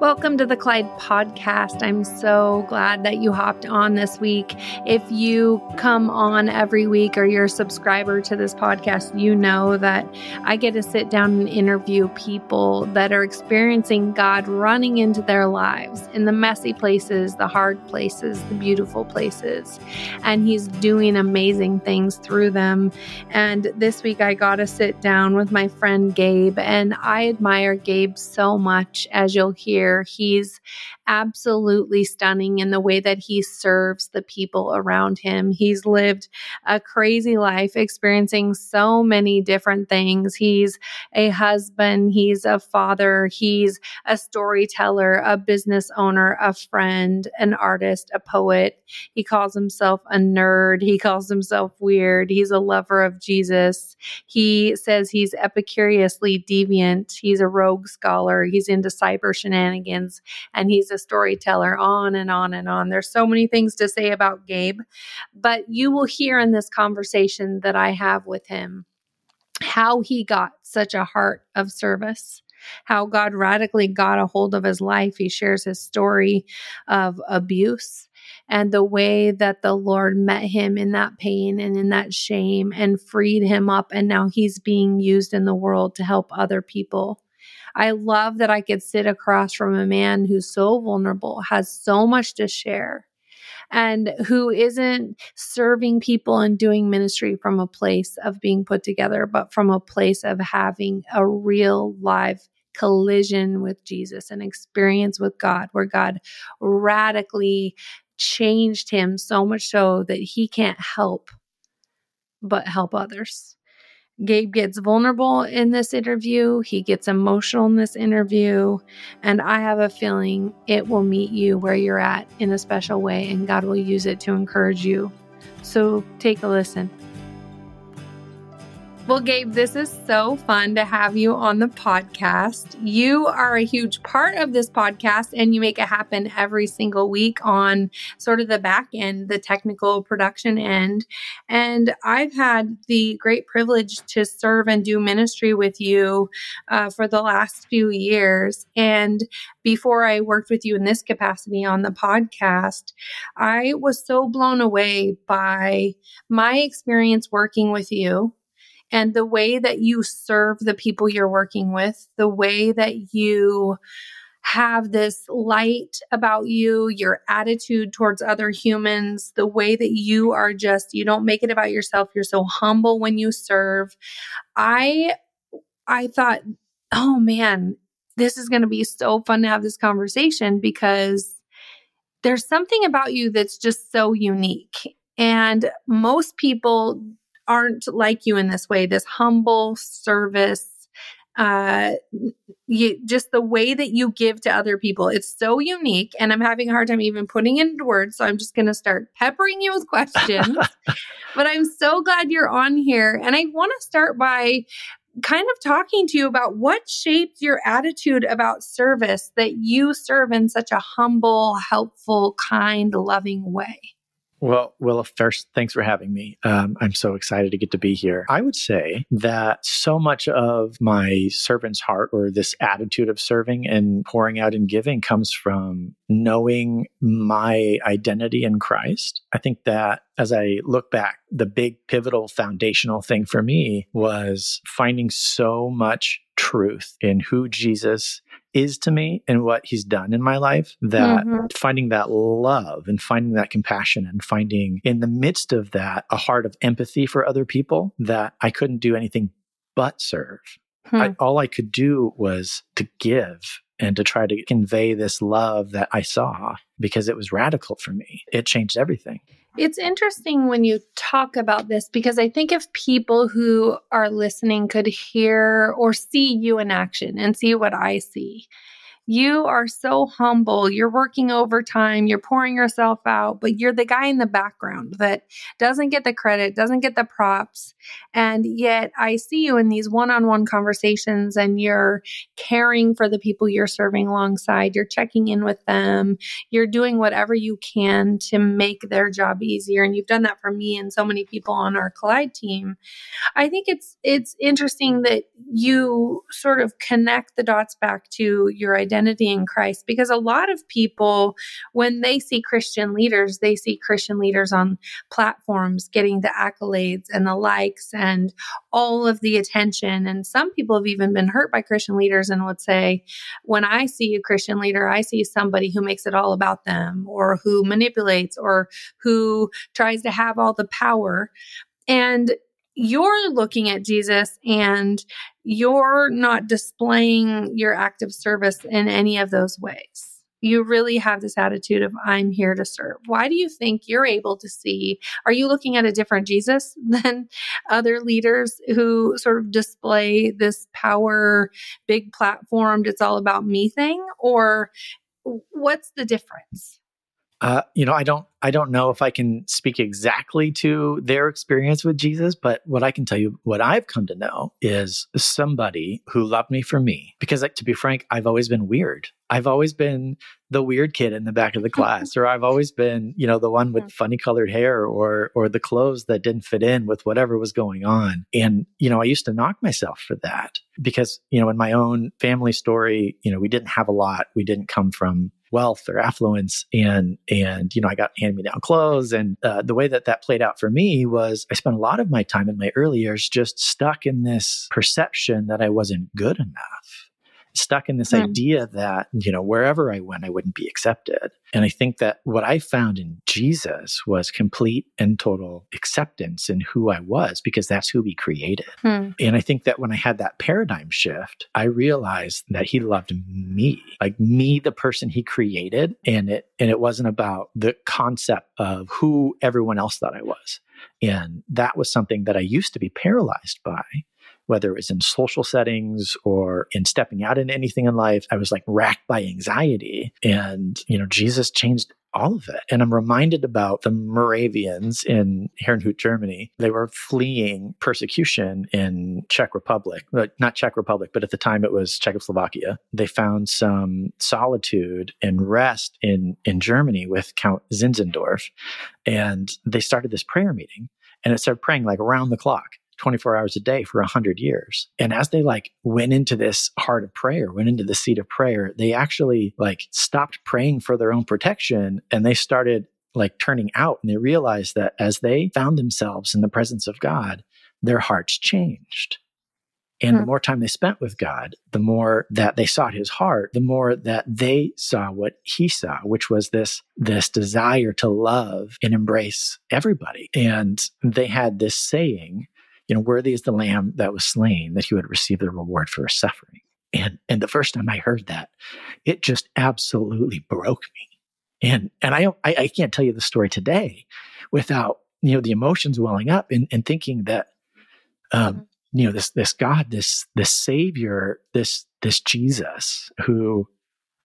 Welcome to the Collide podcast. I'm so glad that you hopped on this week. If you come on every week or you're a subscriber to this podcast, you know that I get to sit down and interview people that are experiencing God running into their lives in the messy places, the hard places, the beautiful places. And He's doing amazing things through them. And this week I got to sit down with my friend Gabe, and I admire Gabe so much, as you'll hear He's absolutely stunning in the way that he serves the people around him. He's lived a crazy life, experiencing so many different things. He's a husband, he's a father, he's a storyteller, a business owner, a friend, an artist, a poet. He calls himself a nerd, he calls himself weird, he's a lover of Jesus. He says he's epicuriously deviant, he's a rogue scholar, he's into cyber shenanigans, and he's a storyteller, on and on and on. There's so many things to say about Gabe, but you will hear in this conversation that I have with him how he got such a heart of service how God radically got a hold of his life. He shares his story of abuse and the way that the Lord met him in that pain and in that shame and freed him up. And now he's being used in the world to help other people. I love that I could sit across from a man who's so vulnerable, has so much to share, and who isn't serving people and doing ministry from a place of being put together, but from a place of having a real live collision with Jesus, an experience with God where God radically changed him so much so that he can't help but help others. Gabe gets vulnerable in this interview. He gets emotional in this interview. And I have a feeling it will meet you where you're at in a special way, and God will use it to encourage you. So take a listen. Well, Gabe, this is so fun to have you on the podcast. You are a huge part of this podcast and you make it happen every single week on sort of the back end, the technical production end. And I've had the great privilege to serve and do ministry with you uh, for the last few years. And before I worked with you in this capacity on the podcast, I was so blown away by my experience working with you and the way that you serve the people you're working with, the way that you have this light about you, your attitude towards other humans, the way that you are just, you don't make it about yourself. You're so humble when you serve. I, I thought, oh man, this is going to be so fun to have this conversation because there's something about you that's just so unique. And most people aren't like you in this way, this humble service uh you just the way that you give to other people. It's so unique and i'm having a hard time even putting it into words so i'm just going to start peppering you with questions. But i'm so glad you're on here and i want to start by kind of talking to you about what shaped your attitude about service that you serve in such a humble helpful kind loving way well, well, first, thanks for having me. Um, I'm so excited to get to be here. I would say that so much of my servant's heart or this attitude of serving and pouring out and giving comes from knowing my identity in Christ. I think that as I look back, the big pivotal foundational thing for me was finding so much truth in who Jesus is to me and what he's done in my life that mm-hmm. finding that love and finding that compassion and finding in the midst of that a heart of empathy for other people that I couldn't do anything but serve. Hmm. I, all I could do was to give and to try to convey this love that I saw because it was radical for me. It changed everything. It's interesting when you talk about this because I think if people who are listening could hear or see you in action and see what I see, you are so humble. You're working overtime, you're pouring yourself out, but you're the guy in the background that doesn't get the credit, doesn't get the props. And yet I see you in these one on one conversations and you're caring for the people you're serving alongside. You're checking in with them. You're doing whatever you can to make their job easier. And you've done that for me and so many people on our Collide team. I think it's, it's interesting that you sort of connect the dots back to your identity identity in Christ because a lot of people, when they see Christian leaders, they see Christian leaders on platforms getting the accolades and the likes and all of the attention. And some people have even been hurt by Christian leaders and would say, when I see a Christian leader, I see somebody who makes it all about them or who manipulates or who tries to have all the power. And you're looking at Jesus and you're not displaying your active service in any of those ways. You really have this attitude of, I'm here to serve. Why do you think you're able to see? Are you looking at a different Jesus than other leaders who sort of display this power, big platformed, it's all about me thing? Or what's the difference? Uh, you know, I don't, I don't know if I can speak exactly to their experience with Jesus, but what I can tell you, what I've come to know is somebody who loved me for me. Because, like, to be frank, I've always been weird. I've always been the weird kid in the back of the class, or I've always been, you know, the one with funny colored hair, or or the clothes that didn't fit in with whatever was going on. And you know, I used to knock myself for that because, you know, in my own family story, you know, we didn't have a lot. We didn't come from wealth or affluence and and you know i got hand me down clothes. And uh, the way that that played out for me was i spent a lot of my time in my early years just stuck in this perception that i wasn't good enough stuck in this mm. idea that, you know, wherever I went, I wouldn't be accepted. And I think that what I found in Jesus was complete and total acceptance in who I was because that's who he created. Mm. And I think that when I had that paradigm shift, I realized that he loved me, like me, the person he created. And it, and it wasn't about the concept of who everyone else thought I was. And that was something that I used to be paralyzed by whether it was in social settings or in stepping out in anything in life. I was like racked by anxiety. And, you know, Jesus changed all of it. And I'm reminded about the Moravians in Herrnhut, Germany. They were fleeing persecution in Czech Republic, uh, not Czech Republic, but at the time it was Czechoslovakia. They found some solitude and rest in, in Germany with Count Zinzendorf. And they started this prayer meeting and it started praying like around the clock. 24 hours a day for 100 years. And as they like went into this heart of prayer, went into the seat of prayer, they actually like stopped praying for their own protection and they started like turning out and they realized that as they found themselves in the presence of God, their hearts changed. And hmm. the more time they spent with God, the more that they sought his heart, the more that they saw what he saw, which was this, this desire to love and embrace everybody. And they had this saying you know, worthy is the lamb that was slain that he would receive the reward for his suffering. And and the first time I heard that, it just absolutely broke me. And and I I, I can't tell you the story today without you know the emotions welling up and, and thinking that um, mm-hmm. you know this this God, this this Savior, this this Jesus who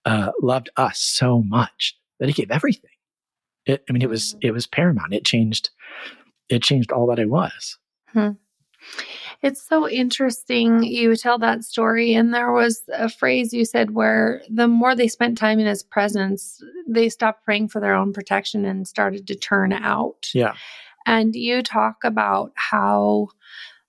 uh, loved us so much that He gave everything. It, I mean, it was mm-hmm. it was paramount. It changed it changed all that I was. Hmm. It's so interesting you tell that story. And there was a phrase you said where the more they spent time in his presence, they stopped praying for their own protection and started to turn out. Yeah. And you talk about how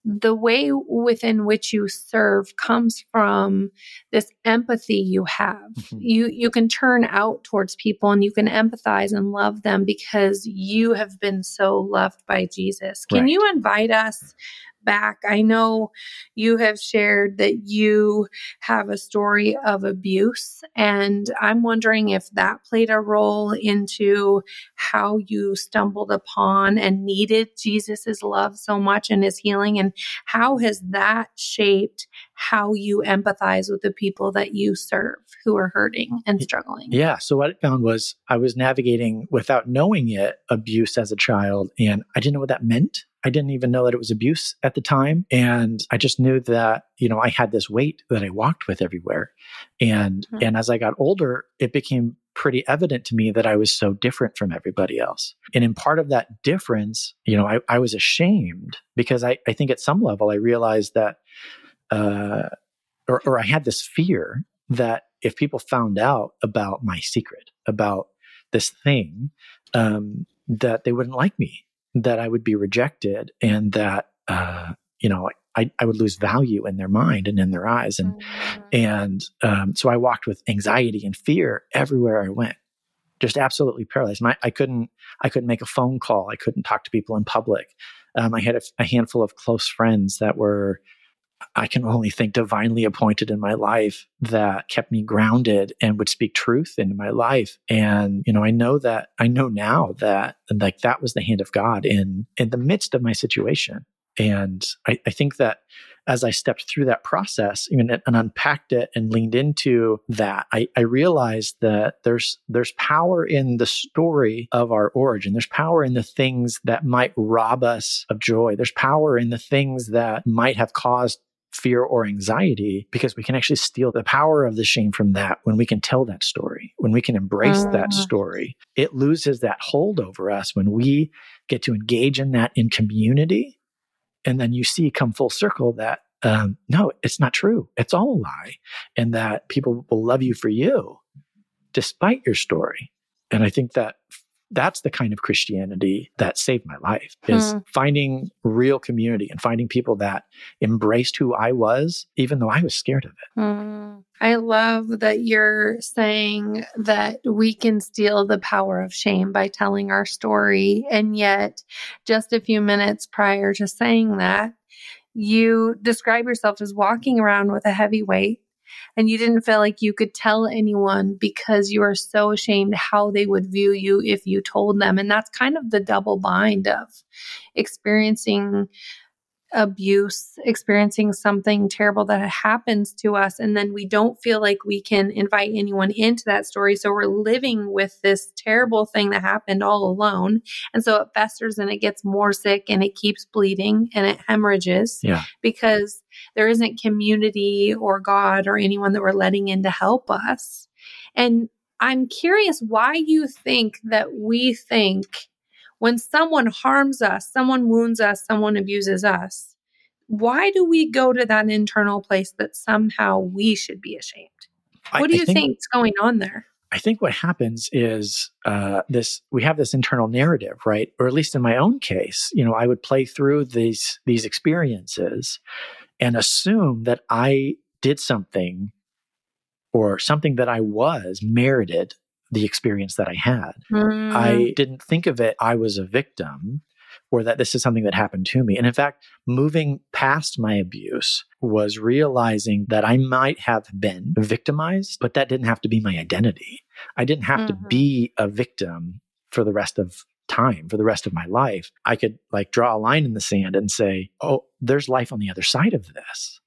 the way within which you serve comes from this empathy you have. Mm-hmm. You you can turn out towards people and you can empathize and love them because you have been so loved by Jesus. Can right. you invite us back. I know you have shared that you have a story of abuse, and I'm wondering if that played a role into how you stumbled upon and needed Jesus's love so much and his healing, and how has that shaped how you empathize with the people that you serve who are hurting and struggling? Yeah. So, what I found was I was navigating without knowing it abuse as a child, and I didn't know what that meant. I didn't even know that it was abuse at the time. And I just knew that, you know, I had this weight that I walked with everywhere. And, mm-hmm. and as I got older, it became pretty evident to me that I was so different from everybody else. And in part of that difference, you know, I, I was ashamed because I, I think at some level I realized that, uh, or, or I had this fear that if people found out about my secret, about this thing, um, that they wouldn't like me that I would be rejected and that, uh, you know, I, I would lose value in their mind and in their eyes. And, mm-hmm. and um, so I walked with anxiety and fear everywhere I went, just absolutely paralyzed. My, I couldn't, I couldn't make a phone call. I couldn't talk to people in public. Um, I had a, a handful of close friends that were I can only think divinely appointed in my life that kept me grounded and would speak truth into my life. And, you know, I know that I know now that like that was the hand of God in in the midst of my situation. And I, I think that as I stepped through that process even, and unpacked it and leaned into that, I, I realized that there's there's power in the story of our origin. There's power in the things that might rob us of joy. There's power in the things that might have caused fear or anxiety because we can actually steal the power of the shame from that when we can tell that story, when we can embrace uh. that story. It loses that hold over us when we get to engage in that in community. And then you see come full circle that um, no, it's not true. It's all a lie. And that people will love you for you despite your story. And I think that that's the kind of Christianity that saved my life is hmm. finding real community and finding people that embraced who I was, even though I was scared of it. Hmm. I love that you're saying that we can steal the power of shame by telling our story. And yet, just a few minutes prior to saying that, you describe yourself as walking around with a heavy weight and you didn't feel like you could tell anyone because you are so ashamed how they would view you if you told them. And that's kind of the double bind of experiencing abuse, experiencing something terrible that happens to us, and then we don't feel like we can invite anyone into that story. So we're living with this terrible thing that happened all alone. And so it festers and it gets more sick and it keeps bleeding and it hemorrhages yeah. because there isn't community or God or anyone that we're letting in to help us. And I'm curious why you think that we think when someone harms us, someone wounds us, someone abuses us, why do we go to that internal place that somehow we should be ashamed? What I, do you think, is going on there? I think what happens is uh, this: we have this internal narrative, right? Or at least in my own case, you know, I would play through these these experiences and assume that I did something or something that I was merited the experience that I had. Mm. I didn't think of it, I was a victim or that this is something that happened to me. And in fact, moving past my abuse was realizing that I might have been victimized, but that didn't have to be my identity. I didn't have mm-hmm. to be a victim for the rest of time for the rest of my life i could like draw a line in the sand and say oh there's life on the other side of this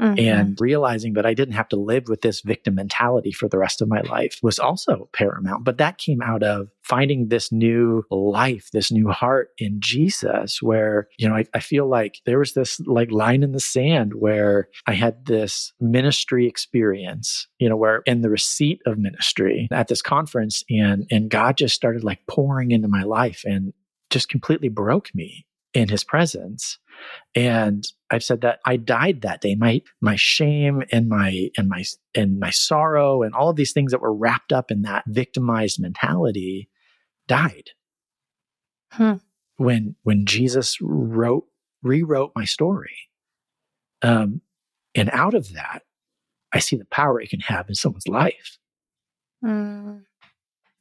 Mm-hmm. And realizing that I didn't have to live with this victim mentality for the rest of my life was also paramount. But that came out of finding this new life, this new heart in Jesus, where, you know, I, I feel like there was this like line in the sand where I had this ministry experience, you know, where in the receipt of ministry at this conference and, and God just started like pouring into my life and just completely broke me in his presence and I've said that I died that day. My my shame and my and my and my sorrow and all of these things that were wrapped up in that victimized mentality died. Hmm. When when Jesus wrote rewrote my story. Um, and out of that, I see the power it can have in someone's life. Mm.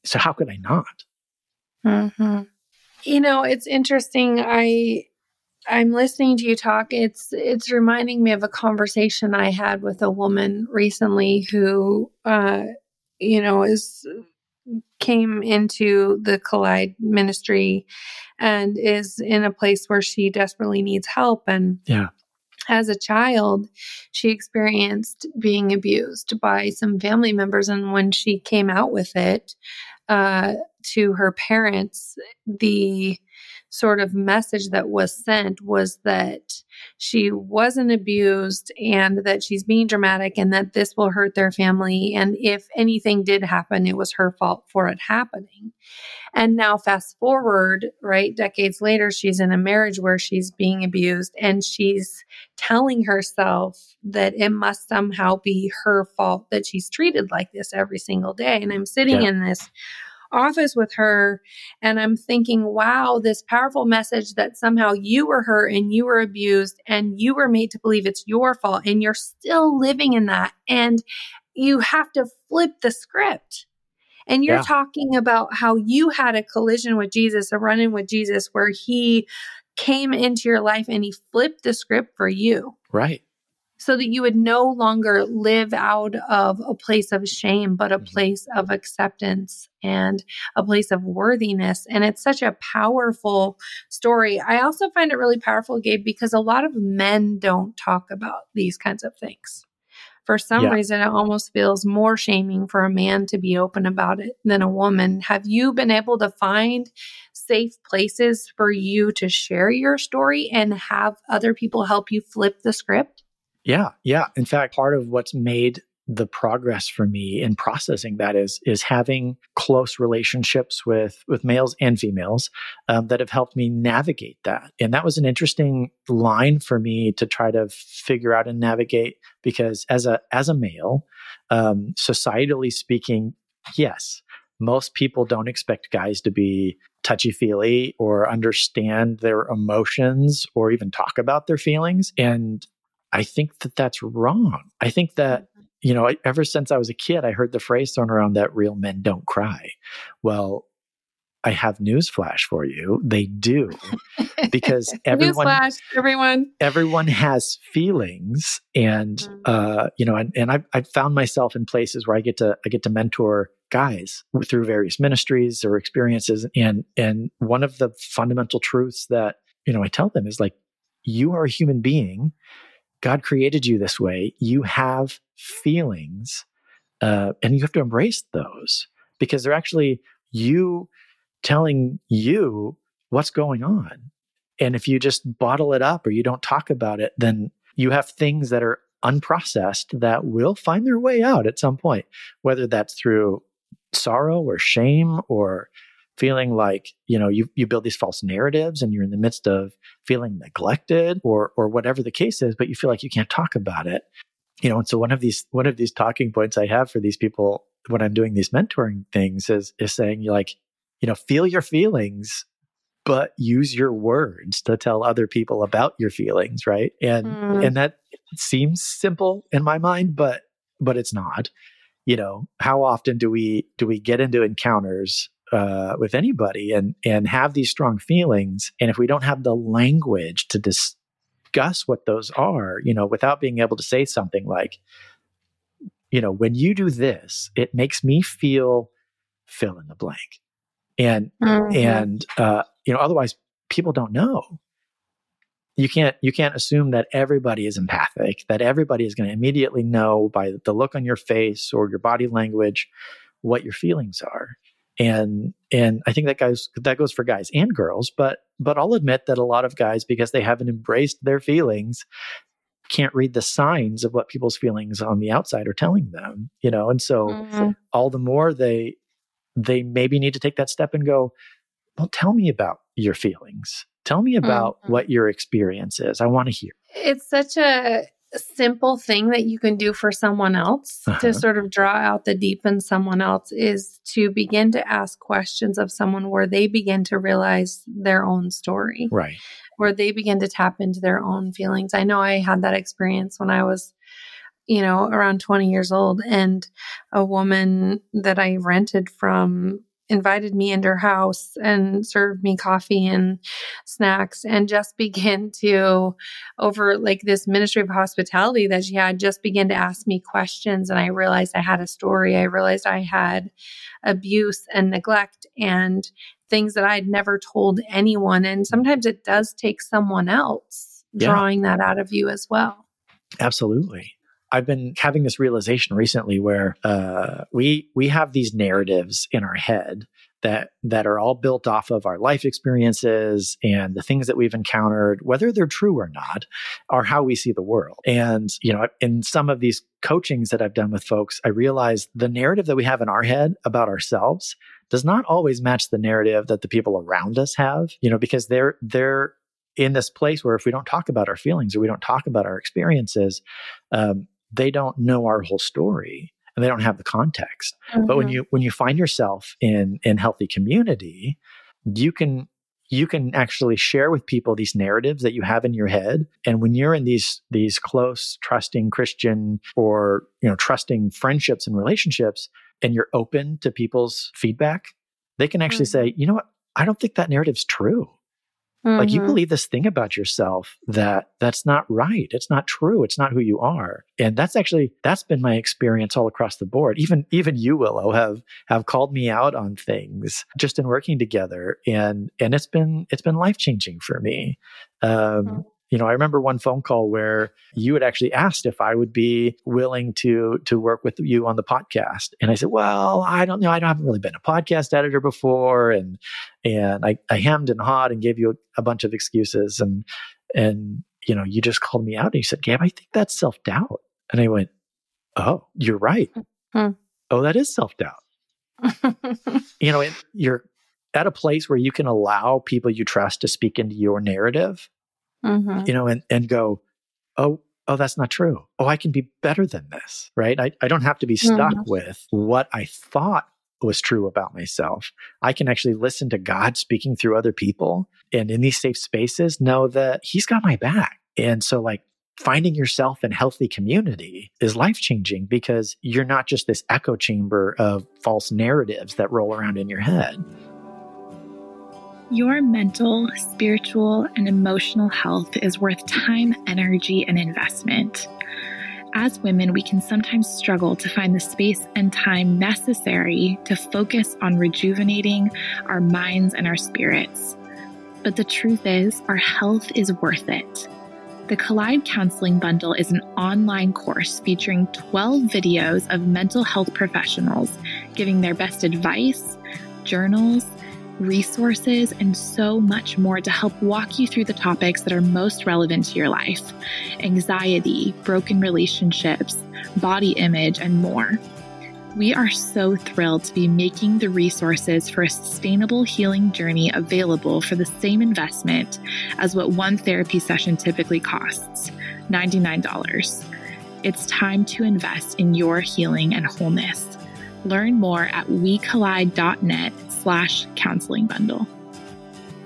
So how could I not? Mm-hmm. You know, it's interesting. I I'm listening to you talk. It's it's reminding me of a conversation I had with a woman recently who, uh, you know, is came into the Collide ministry and is in a place where she desperately needs help. And yeah, as a child, she experienced being abused by some family members, and when she came out with it uh, to her parents, the sort of message that was sent was that she wasn't abused and that she's being dramatic and that this will hurt their family. And if anything did happen, it was her fault for it happening. And now, fast forward, right, decades later, she's in a marriage where she's being abused and she's telling herself that it must somehow be her fault that she's treated like this every single day. And I'm sitting yeah. in this office with her and I'm thinking, wow, this powerful message that somehow you were hurt and you were abused and you were made to believe it's your fault and you're still living in that. And you have to flip the script. And you're yeah. talking about how you had a collision with Jesus, a run in with Jesus, where he came into your life and he flipped the script for you. Right so that you would no longer live out of a place of shame, but a mm-hmm. place of acceptance and a place of worthiness. And it's such a powerful story. I also find it really powerful, Gabe, because a lot of men don't talk about these kinds of things. For some yeah. reason, it almost feels more shaming for a man to be open about it than a woman. Have you been able to find safe places for you to share your story and have other people help you flip the script? Yeah, yeah. In fact, part of what's made the progress for me in processing that is is having close relationships with with males and females um, that have helped me navigate that and that was an interesting line for me to try to figure out and navigate because as a as a male um, societally speaking yes most people don't expect guys to be touchy feely or understand their emotions or even talk about their feelings and I think that that's wrong. I think that, mm-hmm. you know, ever since I was a kid, I heard the phrase thrown around that real men don't cry. Well, I have news flash for you. They do. Because everyone newsflash, everyone everyone has feelings and mm-hmm. uh, you know, and, and I've I've found myself in places where I get to I get to mentor guys through various ministries or experiences. And and one of the fundamental truths that, you know, I tell them is like, you are a human being God created you this way. You have feelings, uh, and you have to embrace those because they're actually you telling you what's going on. And if you just bottle it up or you don't talk about it, then you have things that are unprocessed that will find their way out at some point, whether that's through sorrow or shame or feeling like you know you, you build these false narratives and you're in the midst of feeling neglected or or whatever the case is but you feel like you can't talk about it. You know and so one of these one of these talking points i have for these people when i'm doing these mentoring things is is saying you like you know feel your feelings but use your words to tell other people about your feelings right? And mm. and that seems simple in my mind but but it's not. You know how often do we do we get into encounters uh, with anybody and and have these strong feelings. And if we don't have the language to discuss what those are you know without being able to say something like you know when you do this it makes me feel fill in the blank. And mm-hmm. and uh, you know otherwise people don't know. You can't you can't assume that everybody is empathic that everybody is going to immediately know by the look on your face or your body language what your feelings are and and i think that guys that goes for guys and girls but but i'll admit that a lot of guys because they haven't embraced their feelings can't read the signs of what people's feelings on the outside are telling them you know and so mm-hmm. all the more they they maybe need to take that step and go well tell me about your feelings tell me about mm-hmm. what your experience is i want to hear it's such a simple thing that you can do for someone else uh-huh. to sort of draw out the deep in someone else is to begin to ask questions of someone where they begin to realize their own story. Right. Where they begin to tap into their own feelings. I know I had that experience when I was you know, around 20 years old and a woman that I rented from invited me into her house and served me coffee and snacks and just began to over like this ministry of hospitality that she had just began to ask me questions. And i realized i had a story. I realized i had abuse and neglect and things that i'd never told anyone. And sometimes it does take someone else yeah. drawing that out of you as well. Absolutely I've been having this realization recently where uh, we we have these narratives in our head that that are all built off of our life experiences and the things that we've encountered, whether they're true or not, are how we see the world. And you know, in some of these coachings that I've done with folks, I realize the narrative that we have in our head about ourselves does not always match the narrative that the people around us have. You know, because they're they're in this place where if we don't talk about our feelings or we don't talk about our experiences, um, they don't know our whole story. and they don't have the context. Mm-hmm. But when mm-hmm. you when you find yourself in in healthy community, you can you can actually share with people these narratives that you have in your head and when you're in these these close trusting christian or you know trusting friendships and relationships and you're open to people's feedback they can actually mm-hmm. say you know what i don't think that narrative's true Mm-hmm. Like you mm-hmm. believe this thing about yourself that that's not right. It's not true. It's not who you are. And that's actually that's been my experience all across the board. Even even you Willow have have called me out on things just in working together and and it's been it's been life-changing for me. Um, mm-hmm you know, I remember one phone call where you had actually asked if I would be willing to to work with you on the podcast, and I said, "Well, I don't know. I haven't really been a podcast editor before," and and I, I hemmed and hawed and gave you a, a bunch of excuses, and and you know, you just called me out and you said, "Gabe, I think that's self doubt," and I went, "Oh, you're right. Mm-hmm. Oh, that is self doubt." you know, it, you're at a place where you can allow people you trust to speak into your narrative mm-hmm. you know, and, and go, oh, oh, that's not true. Oh, I can be better than this, right? I, I don't have to be stuck mm-hmm. with what I thought was true about myself. I can actually listen to God speaking through other people and in these safe spaces know that He's got my back. And so, like, finding yourself in healthy community is life changing because you're not just this echo chamber of false narratives that roll around in your head. Your mental, spiritual, and emotional health is worth time, energy, and investment. As women, we can sometimes struggle to find the space and time necessary to focus on rejuvenating our minds and our spirits. But the truth is, our health is worth it. The Collide Counseling Bundle is an online course featuring 12 videos of mental health professionals giving their best advice, journals, resources, and so much more to help walk you through the topics that are most relevant to your life anxiety, broken relationships, body image, and more. We are so thrilled to be making the resources for a sustainable healing journey available for the same investment as what one therapy session typically costs $99. It's time to invest in your healing and wholeness. Learn more at wecollide.net slash counseling bundle.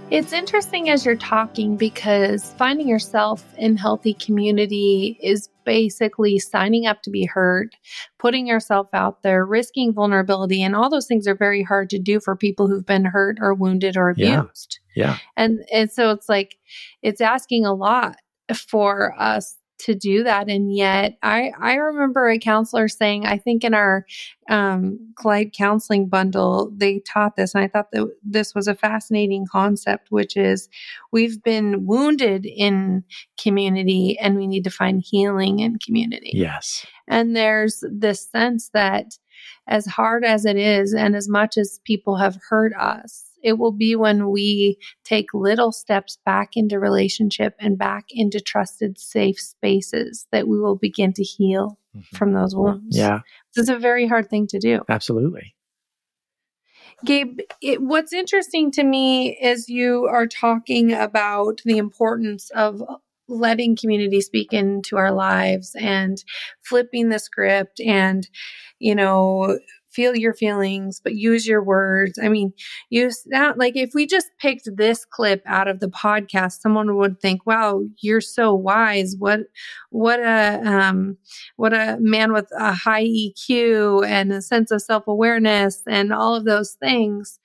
It's interesting as you're talking because finding yourself in healthy community is basically signing up to be heard, putting yourself out there, risking vulnerability, and all those things are very hard to do for people who've been hurt or wounded or abused. Yeah. yeah. And and so it's like it's asking a lot for us to do that and yet i i remember a counselor saying i think in our um collide counseling bundle they taught this and i thought that this was a fascinating concept which is we've been wounded in community and we need to find healing in community. Yes. And there's this sense that as hard as it is and as much as people have hurt us it will be when we take little steps back into relationship and back into trusted, safe spaces that we will begin to heal mm-hmm. from those wounds. Yeah. This is a very hard thing to do. Absolutely. Gabe, it, what's interesting to me is you are talking about the importance of letting community speak into our lives and flipping the script and you know feel your feelings, but use your words. I mean, use that. Like, if we just picked this clip out of the podcast, someone would think, wow, you're so wise. What, what a, um, what a man with a high EQ and a sense of self awareness and all of those things.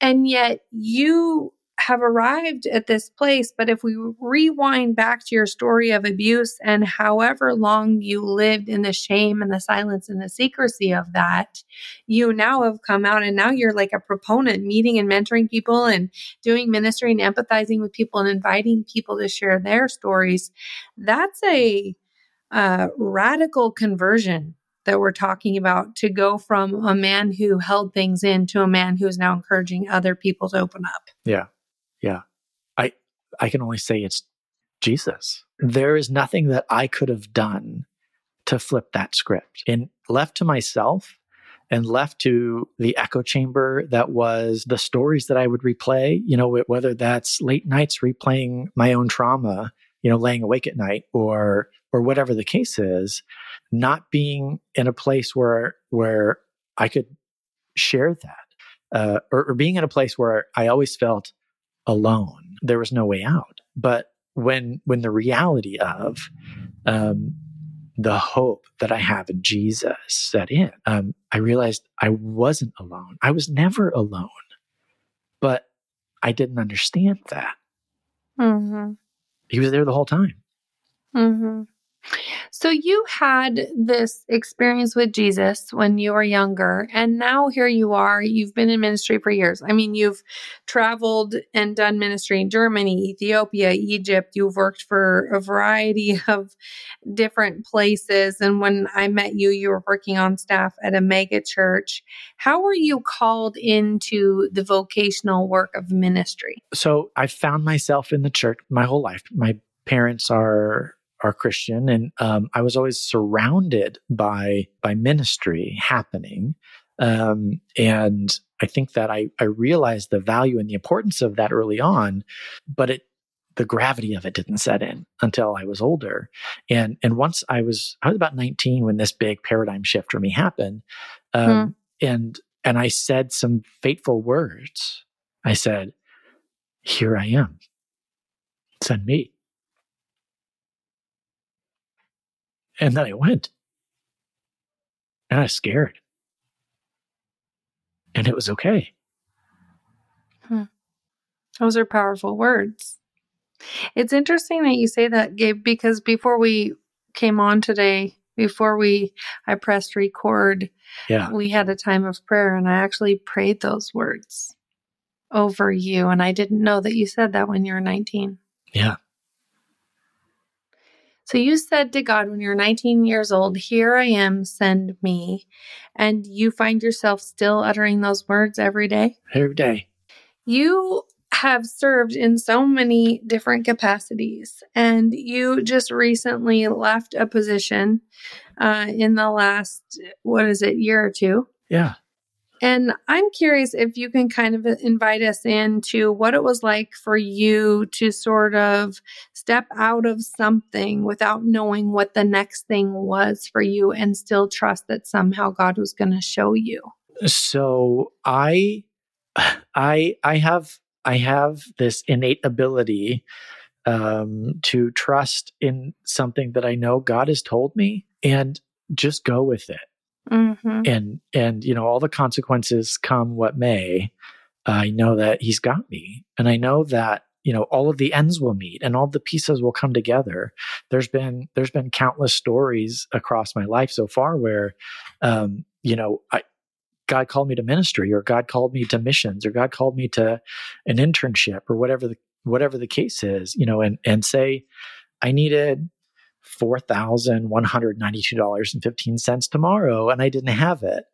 And yet you have arrived at this place. But if we rewind back to your story of abuse and however long you lived in the shame and the silence and the secrecy of that, you now have come out and now you're like a proponent, meeting and mentoring people and doing ministry and empathizing with people and inviting people to share their stories. That's a uh, radical conversion that we're talking about to go from a man who held things in to a man who is now encouraging other people to open up. Yeah. Yeah. I I can only say it's Jesus. There is nothing that I could have done to flip that script. And left to myself and left to the echo chamber that was the stories that I would replay, you know, whether that's late nights replaying my own trauma, you know, laying awake at night or or whatever the case is, not being in a place where where I could share that, uh, or, or being in a place where I always felt alone. There was no way out. But when when the reality of um, the hope that I have in Jesus set in, um, I realized I wasn't alone. I was never alone, but I didn't understand that. Mm-hmm. He was there the whole time. Mm-hmm. So you had this experience with Jesus when you were younger, and now here you are. You've been in ministry for years. I mean, you've traveled and done ministry in Germany, Ethiopia, Egypt. You've worked for a variety of different places. And when I met you, you were working on staff at a mega church. How were you called into the vocational work of ministry? So I found myself in the church my whole life. My parents are are Christian, and um, I was always surrounded by by ministry happening. Um, and I think that I I realized the value and the importance of that early on, but it the gravity of it didn't set in until I was older. And and once I was I was about 19 when this big paradigm shift for me happened. Um, hmm. and and I said some fateful words. I said, Here I am. Send me. And then I went. And I was scared. And it was okay. Hmm. Those are powerful words. It's interesting that you say that, Gabe, because before we came on today, before we I pressed record, yeah. we had a time of prayer and I actually prayed those words over you. And I didn't know that you said that when you were 19. Yeah. So you said to God when you're 19 years old, Here I am, send me. And you find yourself still uttering those words every day? Every day. You have served in so many different capacities, and you just recently left a position uh, in the last, what is it, year or two? Yeah. And I'm curious if you can kind of invite us into what it was like for you to sort of step out of something without knowing what the next thing was for you and still trust that somehow God was going to show you. So I I I have I have this innate ability um, to trust in something that I know God has told me and just go with it. Mm-hmm. And and you know all the consequences come what may. I know that He's got me, and I know that you know all of the ends will meet and all the pieces will come together there's been there's been countless stories across my life so far where um you know i god called me to ministry or god called me to missions or god called me to an internship or whatever the whatever the case is you know and and say i needed $4,192.15 tomorrow and I didn't have it.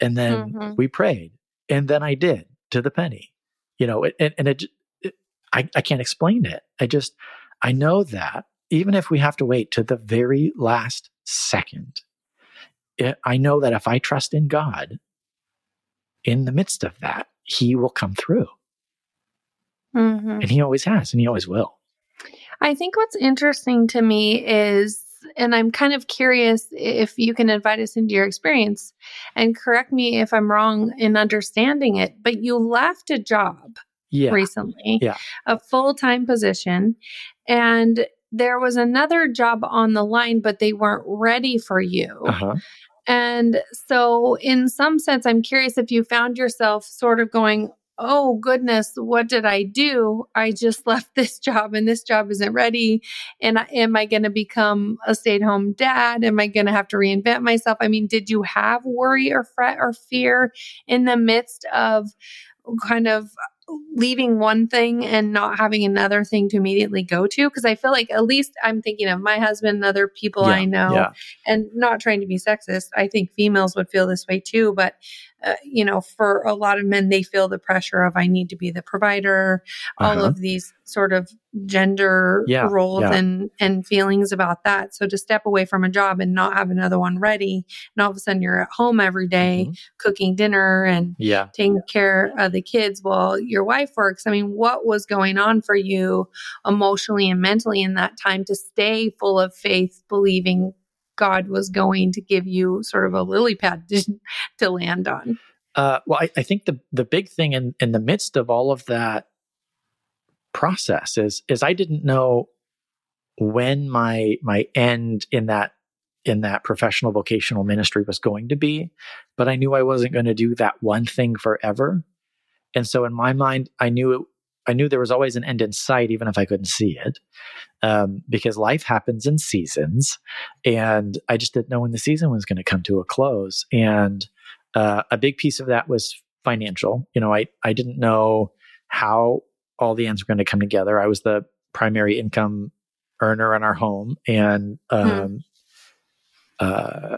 And then mm-hmm. we prayed and then I did to the penny, you know, and, and it, it, I, I can't explain it. I just, I know that even if we have to wait to the very last second, it, I know that if I trust in God, in the midst of that, He will come through. Mm-hmm. And He always has, and He always will. I think what's interesting to me is, and I'm kind of curious if you can invite us into your experience and correct me if I'm wrong in understanding it, but you left a job yeah. recently, yeah. a full time position, and there was another job on the line, but they weren't ready for you. Uh-huh. And so, in some sense, I'm curious if you found yourself sort of going, oh goodness, what did I do? I just left this job and this job isn't ready. And am I going to become a stay at home dad? Am I going to have to reinvent myself? I mean, did you have worry or fret or fear in the midst of kind of leaving one thing and not having another thing to immediately go to because i feel like at least i'm thinking of my husband and other people yeah, i know yeah. and not trying to be sexist i think females would feel this way too but uh, you know, for a lot of men, they feel the pressure of I need to be the provider, uh-huh. all of these sort of gender yeah, roles yeah. and and feelings about that. So to step away from a job and not have another one ready, and all of a sudden you're at home every day, mm-hmm. cooking dinner and yeah. taking care of the kids while your wife works. I mean, what was going on for you emotionally and mentally in that time to stay full of faith, believing God was going to give you sort of a lily pad to, to land on? Uh, well, I, I, think the the big thing in in the midst of all of that process is is I didn't know when my my end in that in that professional vocational ministry was going to be, but I knew I wasn't going to do that one thing forever. And so in my mind, I knew it, I knew there was always an end in sight, even if I couldn't see it, um, because life happens in seasons, and I just didn't know when the season was going to come to a close. And uh, a big piece of that was financial. You know, I I didn't know how all the ends were going to come together. I was the primary income earner in our home, and hmm. um, hmm. uh,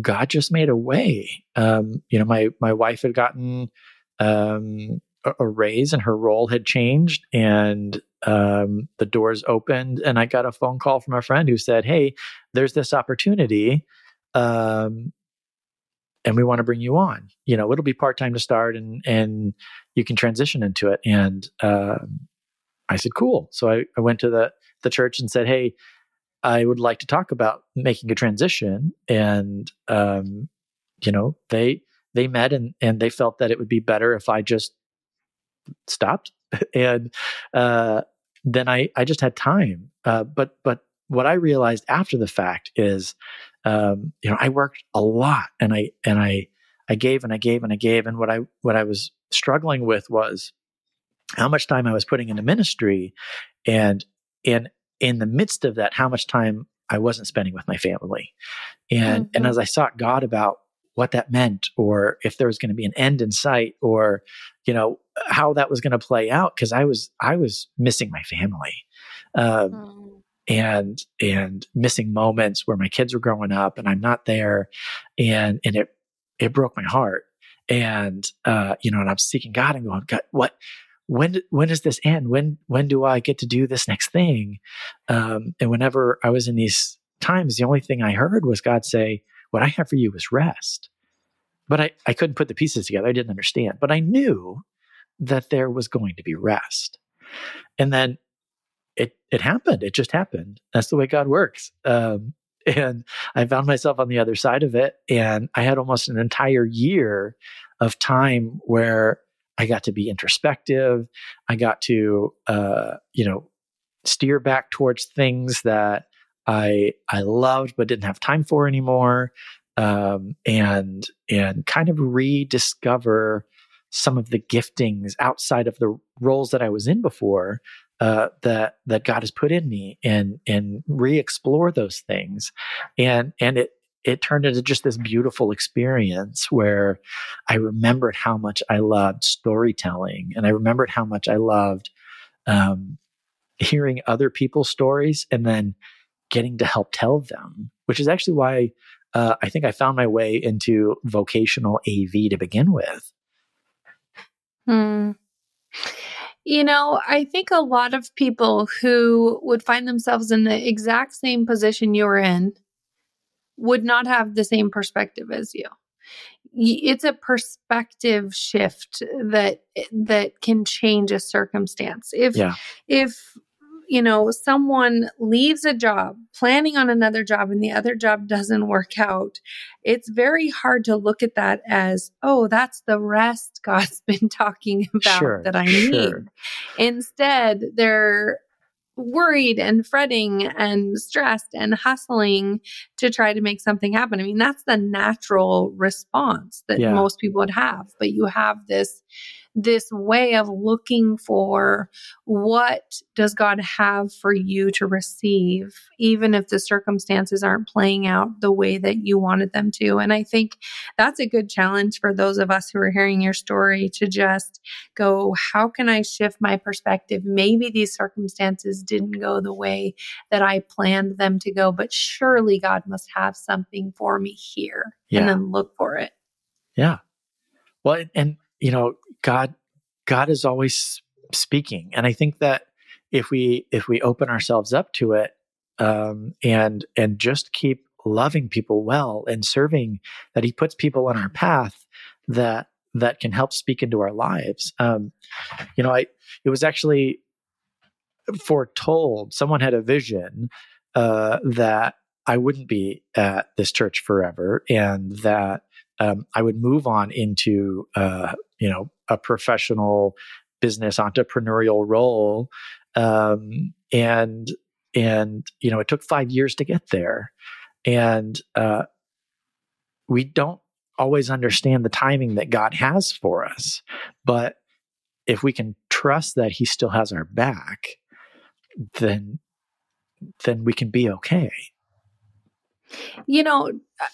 God just made a way. Um, you know, my my wife had gotten um, a, raise, and her role had changed, and um, the doors opened, and I got a phone call from a friend who said, "Hey, there's this opportunity." Um, and we want to bring you on. You know, it'll be part time to start, and and you can transition into it. And um, I said, cool. So I, I went to the the church and said, hey, I would like to talk about making a transition. And um, you know, they they met and and they felt that it would be better if I just stopped. and uh, then I I just had time. Uh, but but what I realized after the fact is um, you know, I worked a lot and I, and I, I gave and I gave and I gave. And what I, what I was struggling with was how much time I was putting into ministry and in, in the midst of that, how much time I wasn't spending with my family. And, mm-hmm. and as I sought God about what that meant or if there was going to be an end in sight or, you know, how that was going to play out. Cause I was, I was missing my family. Um, mm and and missing moments where my kids were growing up and I'm not there and and it it broke my heart and uh you know and I'm seeking God and going God what when when does this end when when do I get to do this next thing um and whenever I was in these times the only thing I heard was God say what I have for you is rest but I I couldn't put the pieces together I didn't understand but I knew that there was going to be rest and then it it happened. It just happened. That's the way God works. Um, and I found myself on the other side of it, and I had almost an entire year of time where I got to be introspective. I got to, uh, you know, steer back towards things that I I loved but didn't have time for anymore, um, and and kind of rediscover some of the giftings outside of the roles that I was in before uh, that that God has put in me and and re-explore those things, and and it it turned into just this beautiful experience where I remembered how much I loved storytelling, and I remembered how much I loved um, hearing other people's stories, and then getting to help tell them, which is actually why uh, I think I found my way into vocational AV to begin with. Hmm. You know, I think a lot of people who would find themselves in the exact same position you're in would not have the same perspective as you. It's a perspective shift that that can change a circumstance. If yeah. if you know, someone leaves a job planning on another job and the other job doesn't work out, it's very hard to look at that as, oh, that's the rest God's been talking about sure, that I need. Instead, they're worried and fretting and stressed and hustling to try to make something happen. I mean, that's the natural response that yeah. most people would have. But you have this this way of looking for what does God have for you to receive, even if the circumstances aren't playing out the way that you wanted them to. And I think that's a good challenge for those of us who are hearing your story to just go, how can I shift my perspective? Maybe these circumstances didn't go the way that I planned them to go, but surely God must have something for me here. Yeah. And then look for it. Yeah. Well, and you know, God, God is always speaking. And I think that if we, if we open ourselves up to it, um, and, and just keep loving people well and serving that he puts people on our path that, that can help speak into our lives. Um, you know, I, it was actually foretold, someone had a vision, uh, that I wouldn't be at this church forever, and that um, I would move on into uh, you know a professional business entrepreneurial role, um, and and you know it took five years to get there, and uh, we don't always understand the timing that God has for us, but if we can trust that He still has our back, then then we can be okay. You know,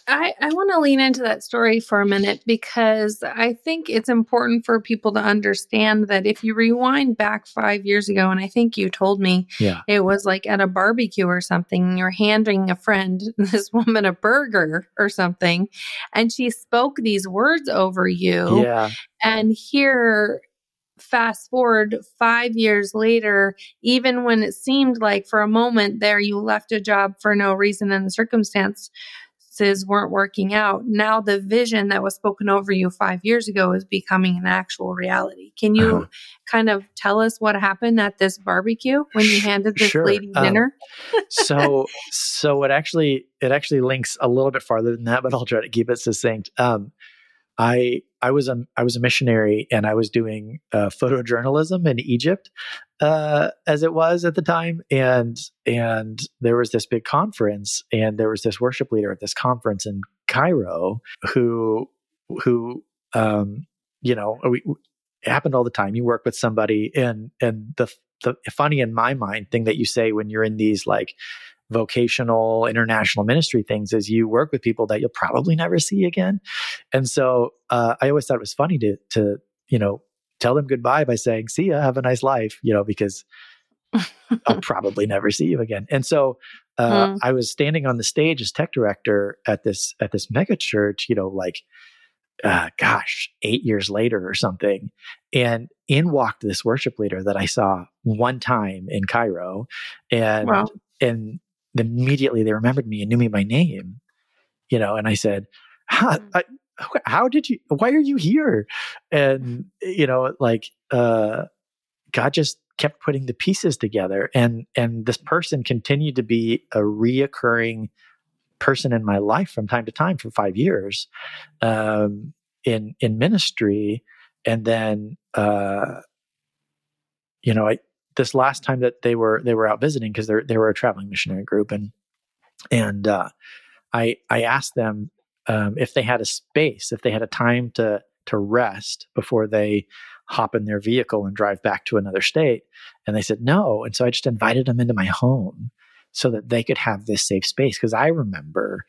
I, I want to lean into that story for a minute because I think it's important for people to understand that if you rewind back five years ago, and I think you told me yeah. it was like at a barbecue or something, you're handing a friend, this woman, a burger or something, and she spoke these words over you. Yeah. And here fast forward five years later, even when it seemed like for a moment there you left a job for no reason and the circumstances weren't working out, now the vision that was spoken over you five years ago is becoming an actual reality. Can you uh-huh. kind of tell us what happened at this barbecue when you handed this sure. lady um, dinner? Um, so, so it actually it actually links a little bit farther than that, but I'll try to keep it succinct. Um, I I was a I was a missionary and I was doing uh, photojournalism in Egypt uh, as it was at the time, and and there was this big conference, and there was this worship leader at this conference in Cairo who who um, you know we, it happened all the time. You work with somebody, and and the the funny in my mind thing that you say when you're in these like vocational international ministry things is you work with people that you'll probably never see again and so uh, i always thought it was funny to to you know tell them goodbye by saying see ya have a nice life you know because i'll probably never see you again and so uh, mm. i was standing on the stage as tech director at this at this mega church you know like uh, gosh, eight years later or something. And in walked this worship leader that I saw one time in Cairo. And, wow. and immediately they remembered me and knew me by name, you know, and I said, how, mm. I, how did you, why are you here? And, you know, like, uh, God just kept putting the pieces together and, and this person continued to be a reoccurring person in my life from time to time for five years, um, in, in ministry. And then, uh, you know, I, this last time that they were they were out visiting because they they were a traveling missionary group and and uh, I I asked them um, if they had a space if they had a time to to rest before they hop in their vehicle and drive back to another state and they said no and so I just invited them into my home so that they could have this safe space because I remember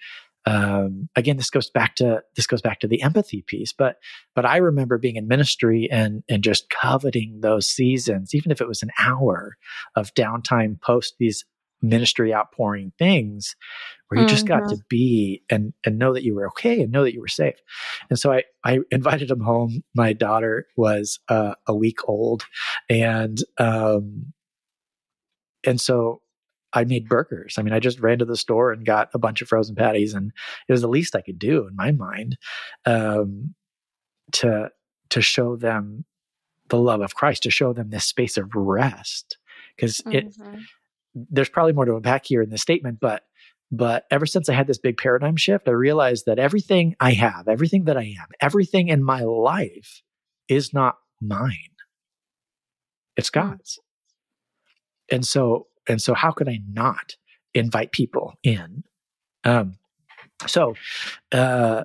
um, again, this goes back to this goes back to the empathy piece. But but I remember being in ministry and and just coveting those seasons, even if it was an hour of downtime post these ministry outpouring things where you mm-hmm. just got to mm-hmm. be and and know that you were okay and know that you were safe and so i i invited him home my daughter was uh, a week old and um and so I made burgers. I mean, I just ran to the store and got a bunch of frozen patties, and it was the least I could do in my mind um, to to show them the love of Christ, to show them this space of rest. Because mm-hmm. it there's probably more to unpack here in this statement, but but ever since I had this big paradigm shift, I realized that everything I have, everything that I am, everything in my life is not mine. It's mm. God's. And so and so how could I not invite people in? Um, so, uh,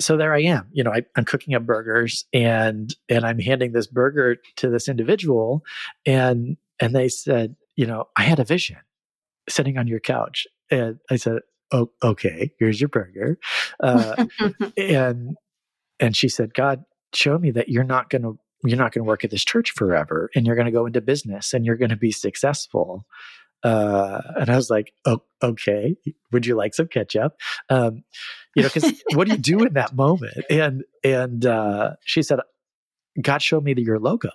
so there I am. You know, I, am cooking up burgers, and and I'm handing this burger to this individual, and and they said, you know, I had a vision sitting on your couch, and I said, oh, okay, here's your burger, uh, and and she said, God, show me that you're not going to you're not going to work at this church forever and you're going to go into business and you're going to be successful. Uh, and I was like, oh, okay, would you like some ketchup? Um, you know, because what do you do in that moment? And and uh, she said, God showed me the, your logo,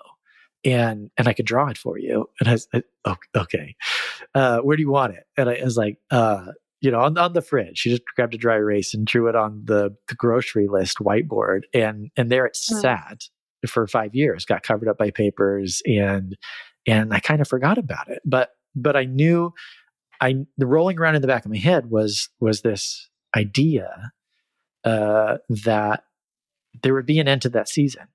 and and I could draw it for you. And I said, oh, okay, uh, where do you want it? And I, I was like, uh, you know, on, on the fridge. She just grabbed a dry erase and drew it on the, the grocery list whiteboard, and and there it oh. sat for five years, got covered up by papers and and I kind of forgot about it. But but I knew I the rolling around in the back of my head was was this idea uh, that there would be an end to that season.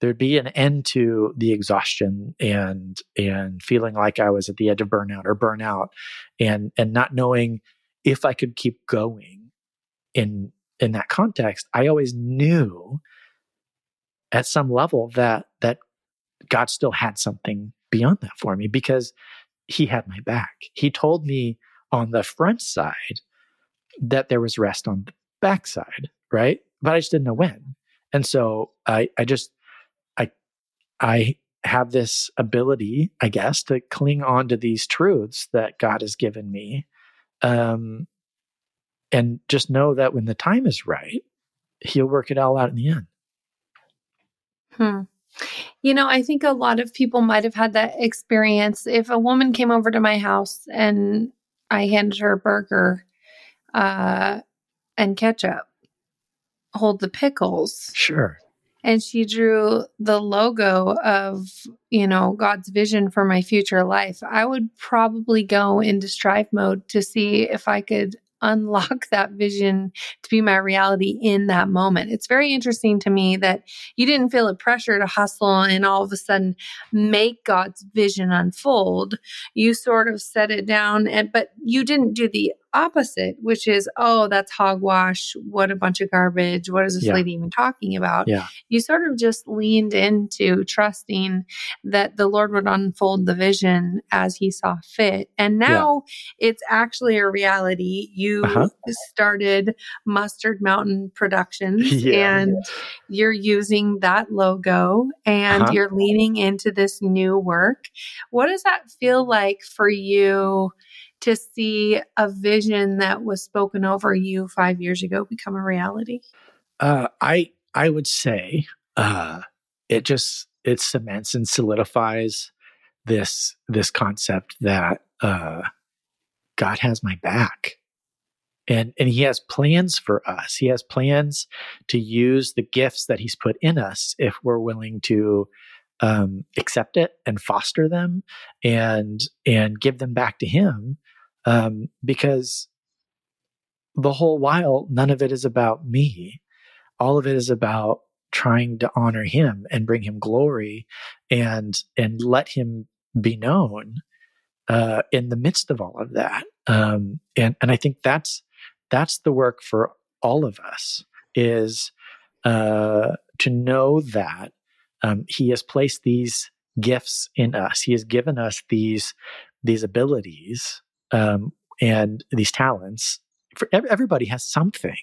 There'd be an end to the exhaustion and and feeling like I was at the edge of burnout or burnout, and and not knowing if I could keep going in in that context. I always knew at some level that that God still had something beyond that for me because he had my back. He told me on the front side that there was rest on the backside, right? But I just didn't know when. And so I I just I I have this ability, I guess, to cling on to these truths that God has given me. Um and just know that when the time is right, he'll work it all out in the end. Hmm. You know, I think a lot of people might have had that experience. If a woman came over to my house and I handed her a burger uh, and ketchup, hold the pickles. Sure. And she drew the logo of, you know, God's vision for my future life. I would probably go into strive mode to see if I could unlock that vision to be my reality in that moment. It's very interesting to me that you didn't feel a pressure to hustle and all of a sudden make God's vision unfold. You sort of set it down and but you didn't do the opposite, which is, oh, that's hogwash. What a bunch of garbage. What is this Yeah. lady even talking about? Yeah. You sort of just leaned into trusting that the Lord would unfold the vision as he saw fit. And now it's actually a reality. You Uh-huh. started Mustard Mountain Productions Yeah. and you're using that logo and Uh-huh. you're leaning into this new work. What does that feel like for you to see a vision that was spoken over you five years ago become a reality? Uh, I I would say uh, it just it cements and solidifies this this concept that uh, God has my back, and and He has plans for us. He has plans to use the gifts that He's put in us if we're willing to um, accept it and foster them and and give them back to Him, um, because the whole while none of it is about me. All of it is about trying to honor him and bring him glory and and let him be known uh, in the midst of all of that. Um, and and I think that's that's the work for all of us is uh, to know that um, he has placed these gifts in us. He has given us these these abilities um, and these talents for ev- everybody has something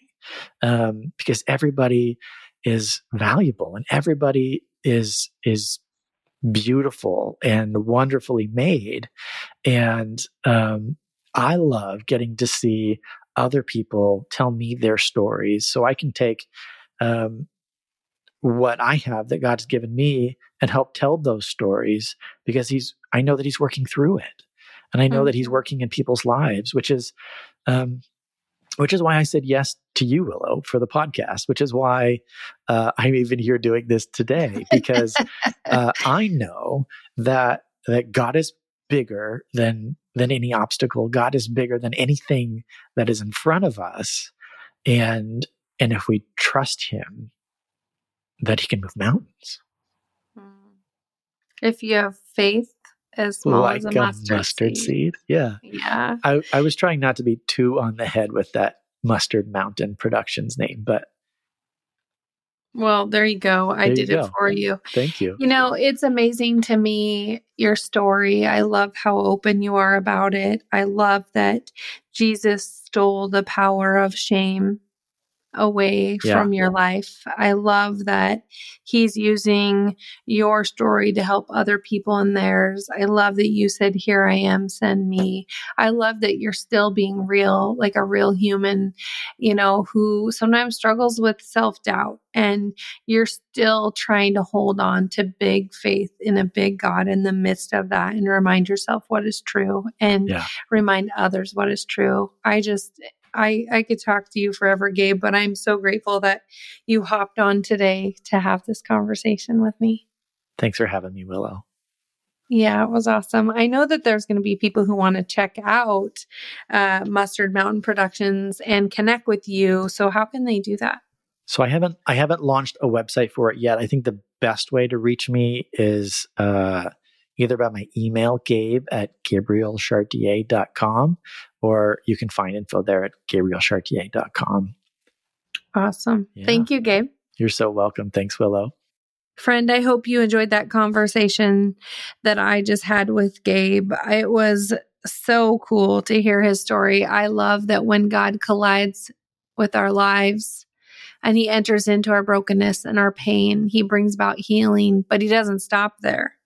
um, because everybody is valuable and everybody is is beautiful and wonderfully made. And um, i love getting to see other people tell me their stories so i can take um, what i have that god's given me and help tell those stories because he's i know that he's working through it and i know that he's working in people's lives which is um, which is why I said yes to you, Willow, for the podcast, which is why uh, I'm even here doing this today because uh, I know that that God is bigger than than any obstacle. God is bigger than anything that is in front of us, and and if we trust Him, that He can move mountains. If you have faith as small like as a mustard, mustard seed. Yeah, Yeah. I, I was trying not to be too on the head with that Mustard Mountain Productions name, but Well, there you go. I There did go. it for you. thank you. You know, it's amazing to me, your story. I love how open you are about it. I love that Jesus stole the power of shame away Yeah. from your life. I love that he's using your story to help other people in theirs. I love that you said, Here I am, send me. I love that you're still being real, like a real human, you know, who sometimes struggles with self doubt. And you're still trying to hold on to big faith in a big God in the midst of that and remind yourself what is true and Yeah. remind others what is true. I just, I, I could talk to you forever, Gabe, but I'm so grateful that you hopped on today to have this conversation with me. Thanks for having me, Willow. Yeah, it was awesome. I know that there's going to be people who want to check out uh, Mustard Mountain Productions and connect with you. So how can they do that? So I haven't I haven't launched a website for it yet. I think the best way to reach me is uh, either by my email, gabe at gabrielchartier.com, or you can find info there at gabrielchartier.com. Awesome. Yeah. Thank you, Gabe. You're so welcome. Thanks, Willow. Friend, I hope you enjoyed that conversation that I just had with Gabe. It was so cool to hear his story. I love that when God collides with our lives and he enters into our brokenness and our pain, he brings about healing, but he doesn't stop there.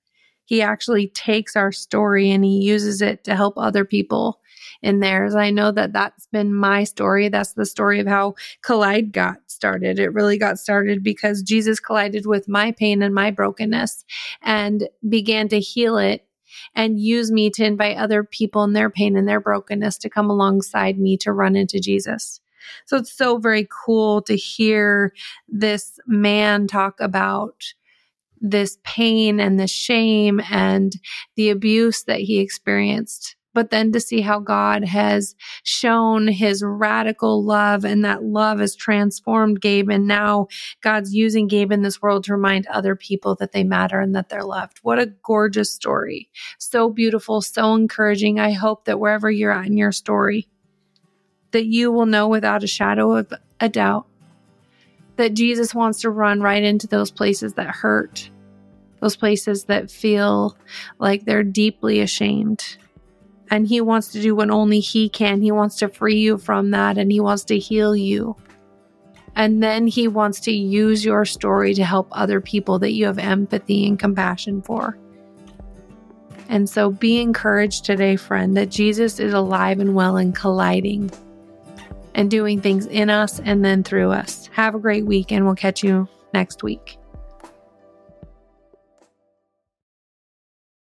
He actually takes our story and he uses it to help other people in theirs. I know that that's been my story. That's the story of how Collide got started. It really got started because Jesus collided with my pain and my brokenness and began to heal it and use me to invite other people in their pain and their brokenness to come alongside me to run into Jesus. So it's so very cool to hear this man talk about this pain and the shame and the abuse that he experienced but then to see how God has shown his radical love and that love has transformed Gabe. And now God's using Gabe in this world to remind other people that they matter and that they're loved. What a gorgeous story. So beautiful, so encouraging. I hope that wherever you're at in your story, that you will know without a shadow of a doubt that Jesus wants to run right into those places that hurt, those places that feel like they're deeply ashamed and he wants to do what only he can. He wants to free you from that and he wants to heal you. And then he wants to use your story to help other people that you have empathy and compassion for. And so be encouraged today, friend, that Jesus is alive and well and colliding and doing things in us and then through us. Have a great week, and we'll catch you next week.